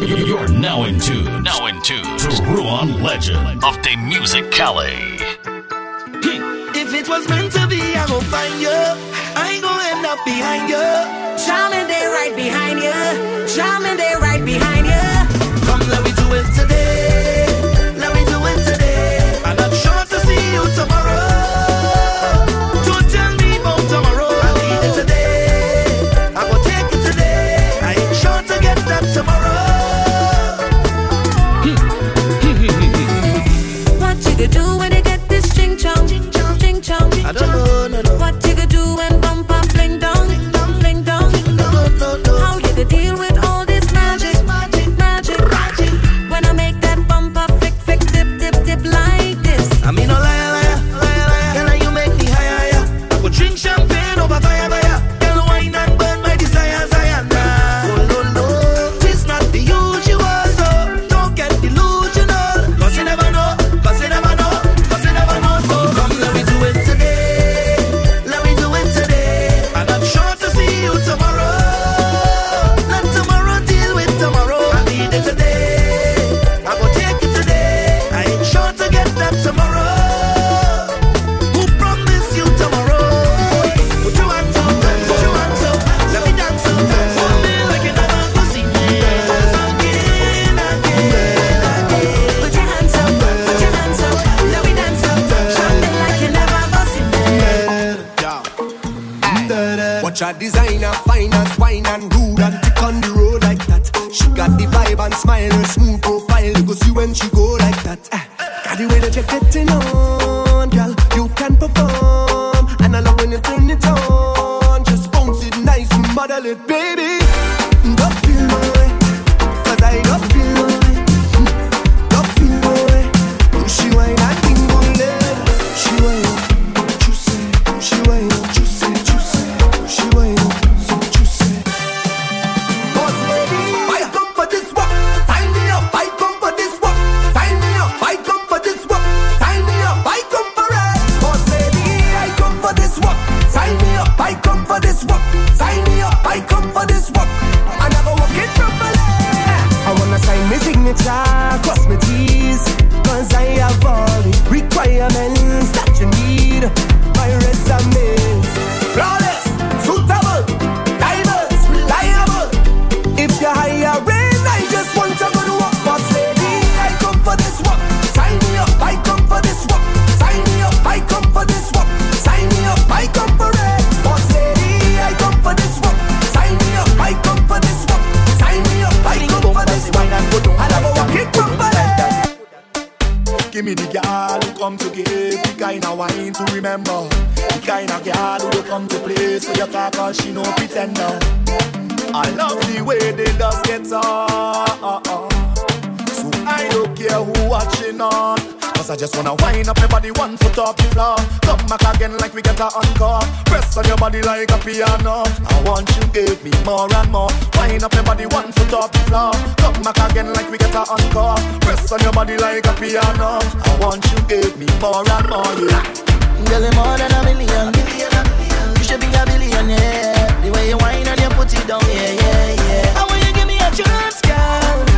You're now in tune. Now in tune to Ruan Legend of the Music Calais. If it was meant to be, I will find you. I ain't gonna end up behind you. Charming, day right behind you. Charming, day. model it, baby. be the girl who come to give the kind of wine to remember. The kind of girl who you come to play so you talk and she no pretender. I love the way they just get on. Ah, ah, ah. So I don't care who watching on. Cause I just wanna wind up your body one foot off the floor. Come back again like we get a encore. Press on your body like a piano. I want you give me more and more. Wind up your body one foot off the floor. Come back again like we get a encore. Press on your body like a piano. I want you give me more and more yeah. Girl, you're more than a million. You should be a billionaire. The way you whine and you put it down, yeah, yeah, yeah. I want you give me a chance, girl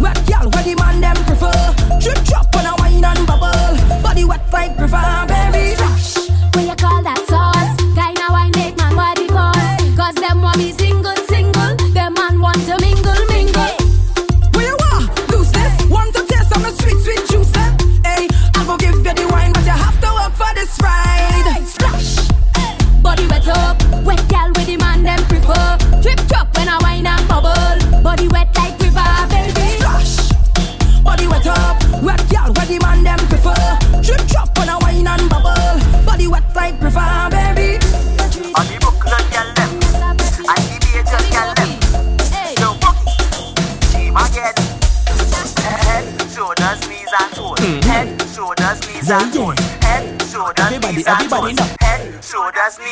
But girl, what the man them prefer? Trip chop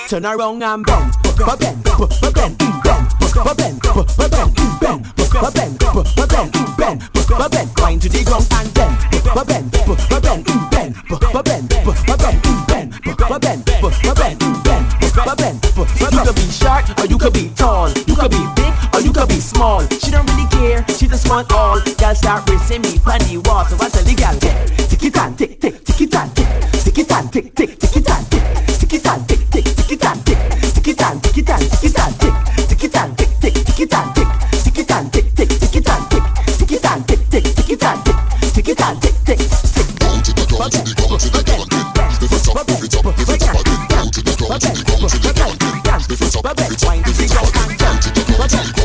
turn around and bend, bend, bend, bend, bend, bend, bend, bend, bend, bend, bend, bend, bend, bend, bend, bend, bend, bend. grind to the ground and then ba bang, ba bang, bang, ba bang, ba bang, bang, ba bang, ba bang, bang, ba bang. You could be short or you could be tall, you could be big or you could be small. She don't really care, she just want all. Girl start racing me, funny wall, so I tell the girl. bubble, bubble, dance, bubble, wine, go, and jump, bubble.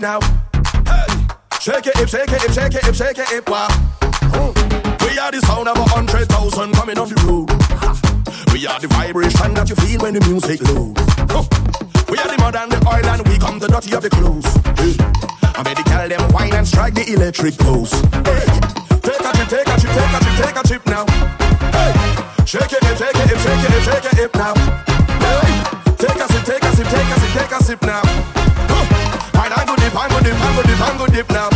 now. Hey, shake it, hip, shake it, hip, shake it, hip, shake it, hip, wow. We are the sound of a hundred thousand coming off the road. We are the vibration that you feel when the music lows. We are the mud and the oil and we come the dirty of the clothes. I made the girl them wine and strike the electric pose. Hey. Take a trip, take a trip, take a trip, take a trip now. Hey. Shake it, shake it, shake it, shake it, shake it now. Hey. Take a sip, take a sip, take a sip, take a sip now dip now.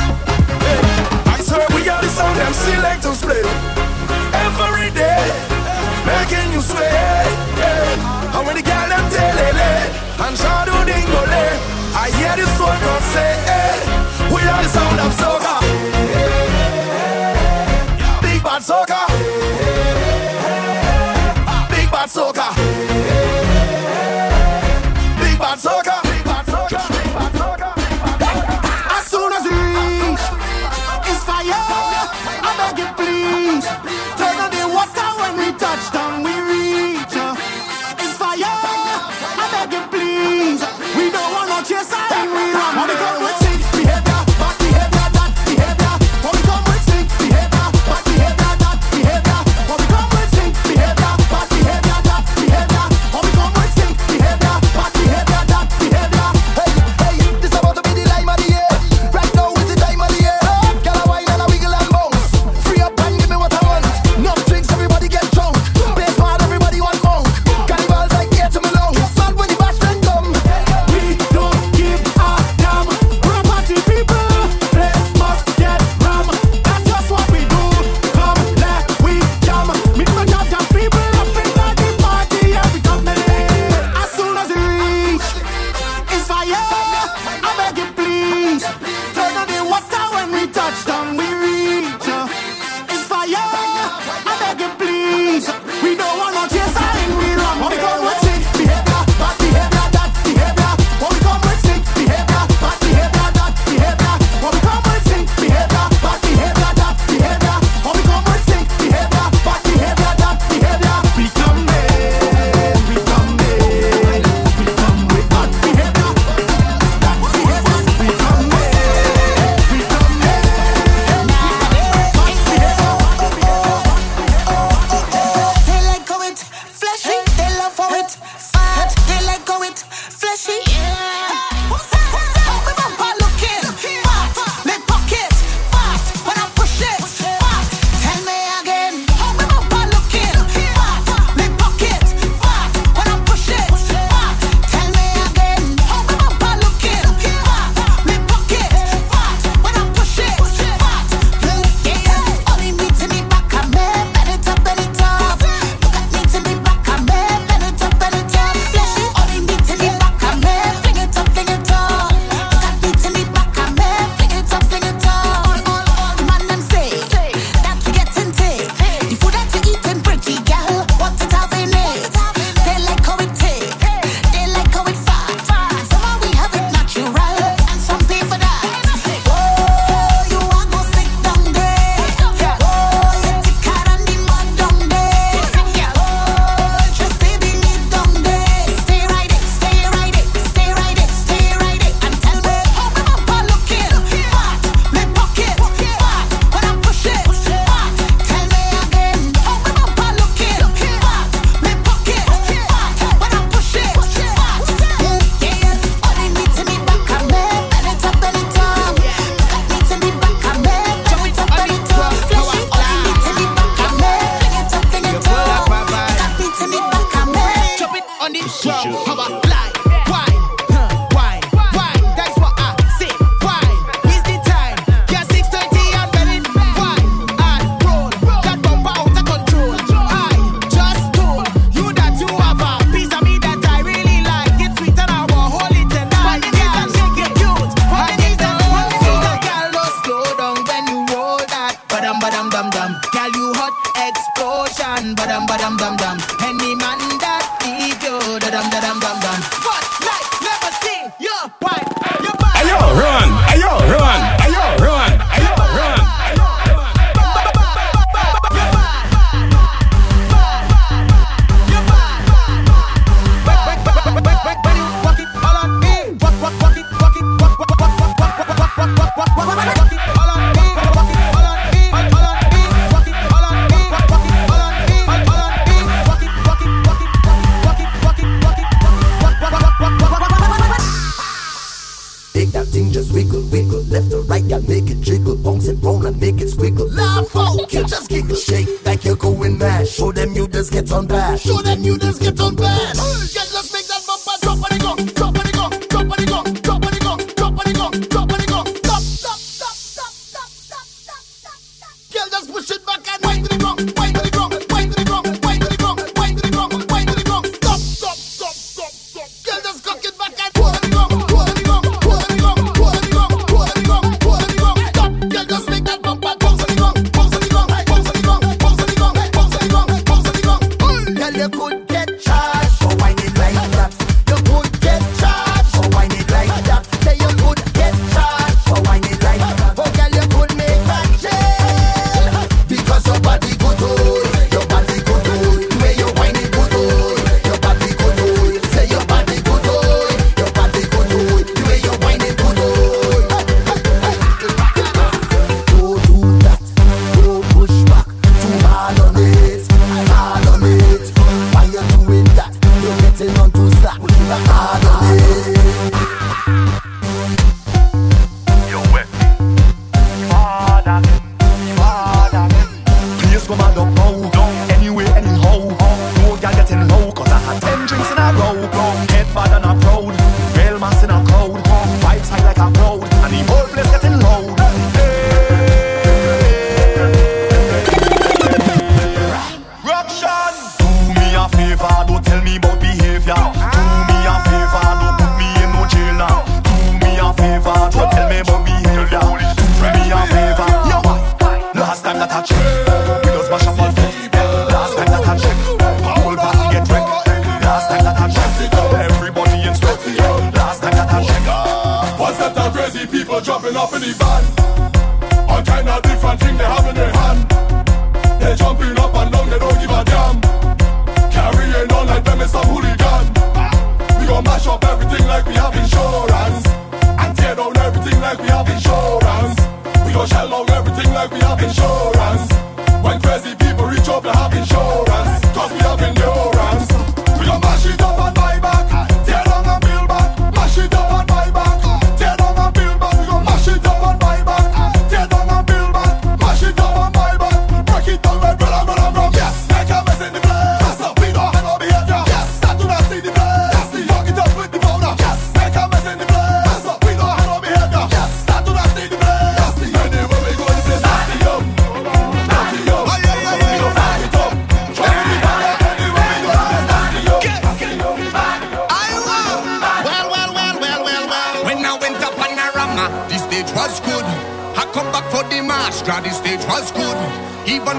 I make it jiggle, bounce and roll, I make it squiggle. Laugh out, you just giggle, shake like you're going mad. Show them you just get on bad. Show them you just get on bad. in the van. All kind of different things they have in their hand. They jumping up and down, they don't give a damn. Carrying on like them is some hooligan. We gon' mash up everything like we have insurance. And tear down everything like we have insurance. We gon' shell out everything like we have insurance.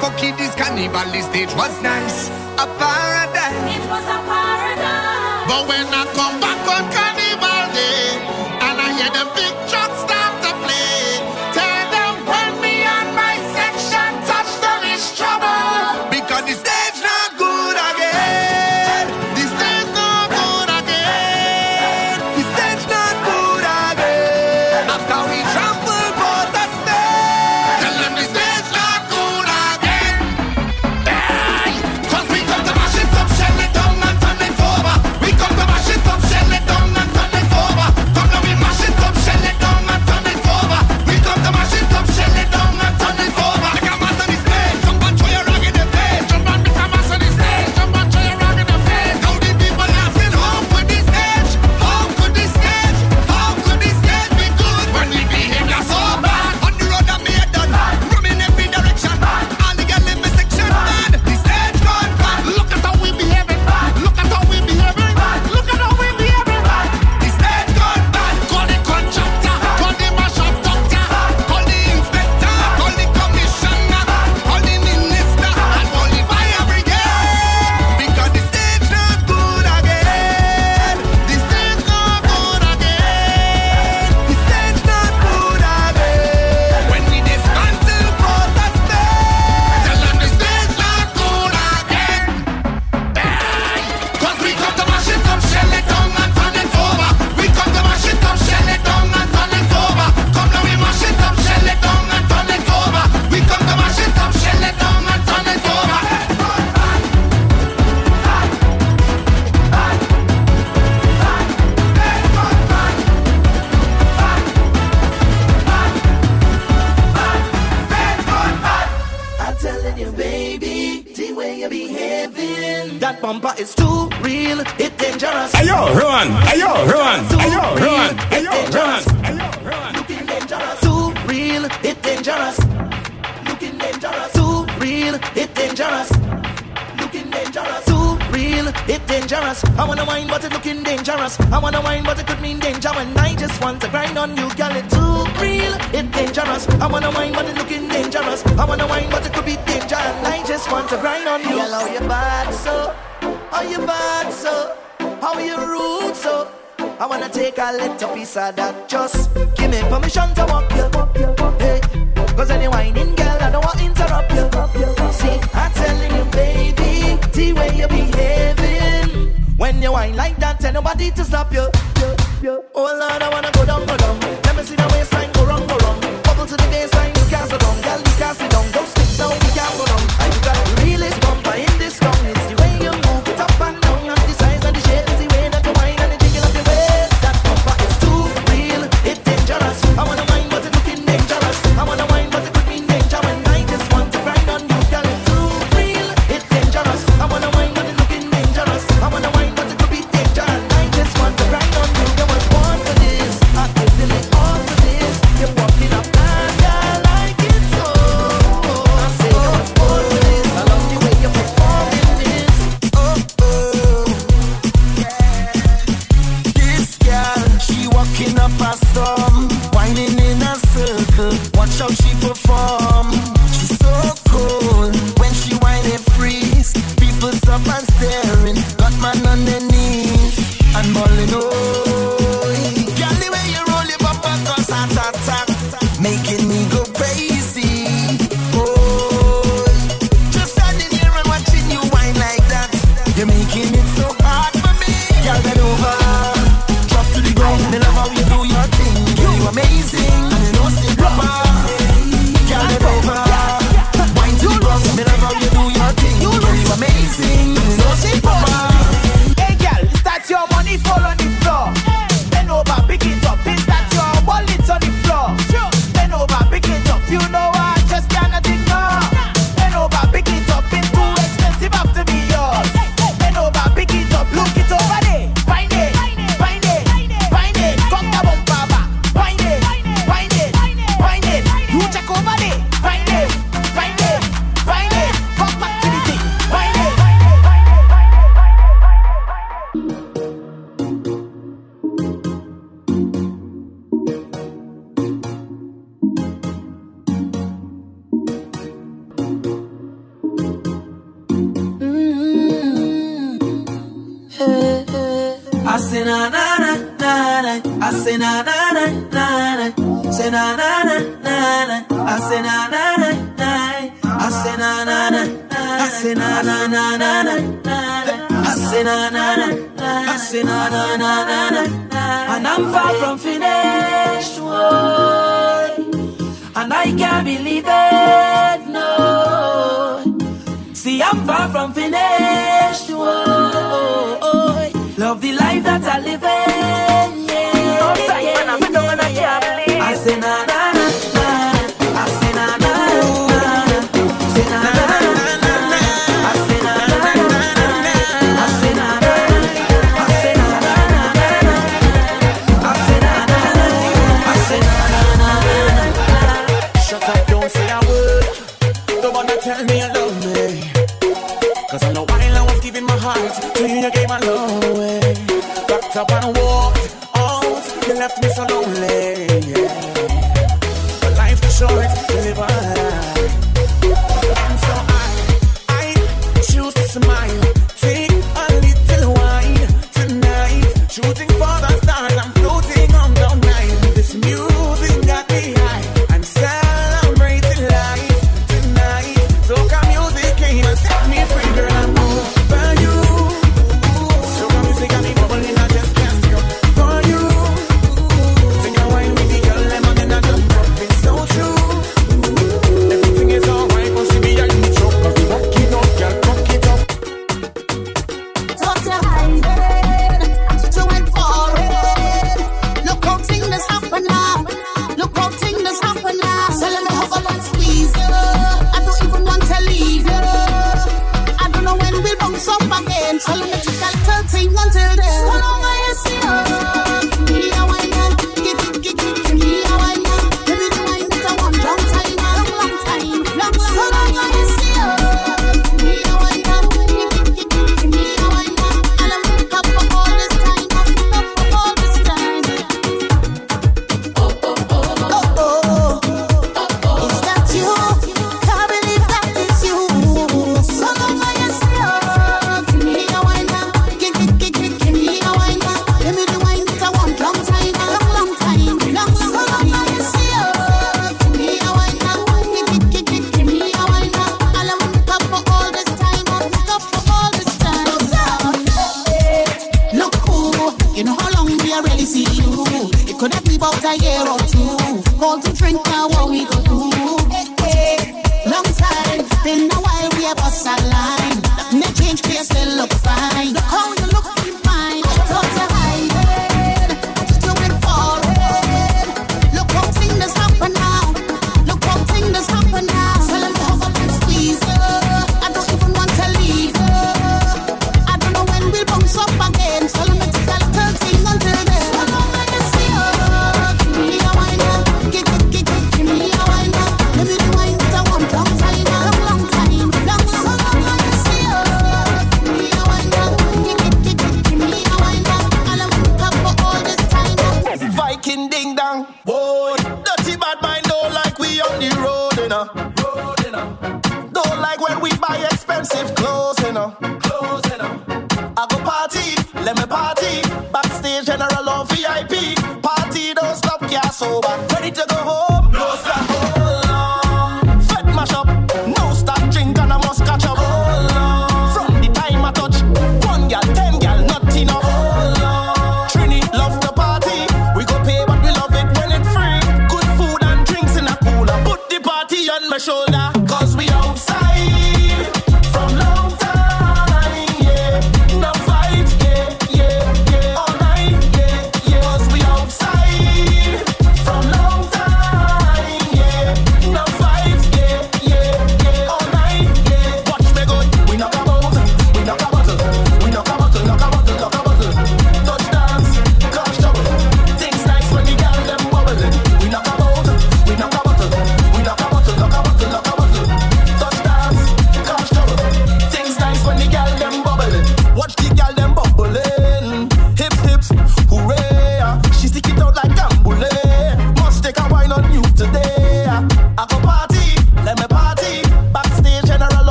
for kiddies, cannibal stage was nice. Apart it's too real, it's dangerous. Ayo, run, ayo, run, ayo, run, ayo, run, ayo, run. Looking dangerous, too real, it's dangerous. Looking dangerous, too real, it's dangerous. Looking dangerous, too real, it's dangerous. I wanna wine, but it looking dangerous. I wanna wine, but it could mean danger. When I just want to grind on you, girl. It's too real, it's dangerous. I wanna wine, but it looking dangerous. I wanna wine, but it could be danger. And I just want to grind on you. Girl, how your body so? How you bad, so? How you rude, so? I wanna take a little piece of that. Just give me permission to walk you. Hey, cause any whining girl, I don't want to interrupt you. See, I'm telling you, baby, the way you're behaving. When you whine like that, tell nobody to stop you. Oh Lord, I wanna go down, go down. Let me see the way. na na na na na. I say na na na na. I say na na na na. I say na na na na na. I say na na na. I say na na na na na. And I'm far from finished. And I can't believe it, no. See, I'm far from finished, oh. Love the life that I live. In.